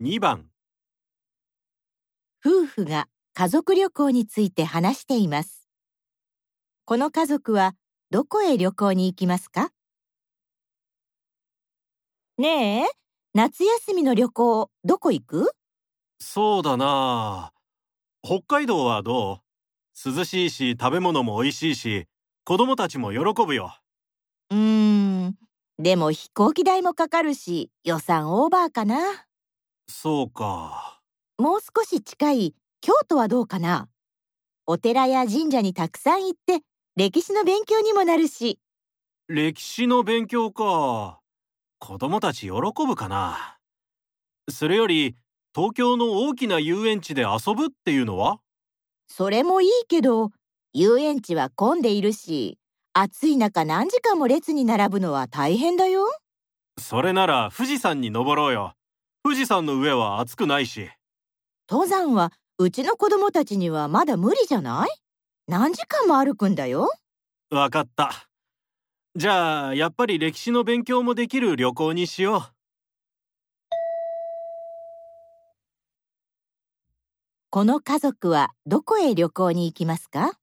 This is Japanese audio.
2番夫婦が家族旅行について話しています。この家族はどこへ旅行に行きますか？ねえ、夏休みの旅行どこ行く？そうだなあ北海道はどう？涼しいし食べ物も美味しいし子供たちも喜ぶよ。うーん、でも飛行機代もかかるし予算オーバーかな。そうか。もう少し近い京都はどうかな？お寺や神社にたくさん行って歴史の勉強にもなるし。歴史の勉強か。子供たち喜ぶかな。それより東京の大きな遊園地で遊ぶっていうのは？それもいいけど、遊園地は混んでいるし、暑い中何時間も列に並ぶのは大変だよ。それなら富士山に登ろうよ。富士山の上は暑くないし。登山はうちの子供たちにはまだ無理じゃない？何時間も歩くんだよ。わかった。じゃあ、やっぱり歴史の勉強もできる旅行にしよう。この家族はどこへ旅行に行きますか？